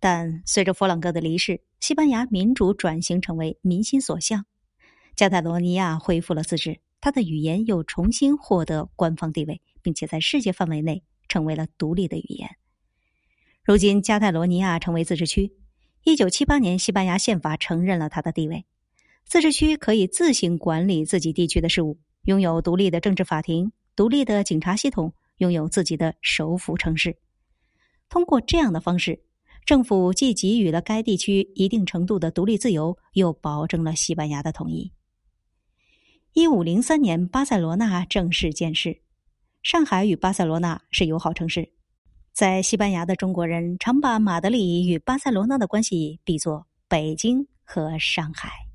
但随着佛朗哥的离世，西班牙民主转型成为民心所向，加泰罗尼亚恢复了自治，它的语言又重新获得官方地位，并且在世界范围内成为了独立的语言。如今，加泰罗尼亚成为自治区。一九七八年，西班牙宪法承认了他的地位，自治区可以自行管理自己地区的事务，拥有独立的政治法庭、独立的警察系统，拥有自己的首府城市。通过这样的方式。政府既给予了该地区一定程度的独立自由，又保证了西班牙的统一。一五零三年，巴塞罗那正式建市。上海与巴塞罗那是友好城市，在西班牙的中国人常把马德里与巴塞罗那的关系比作北京和上海。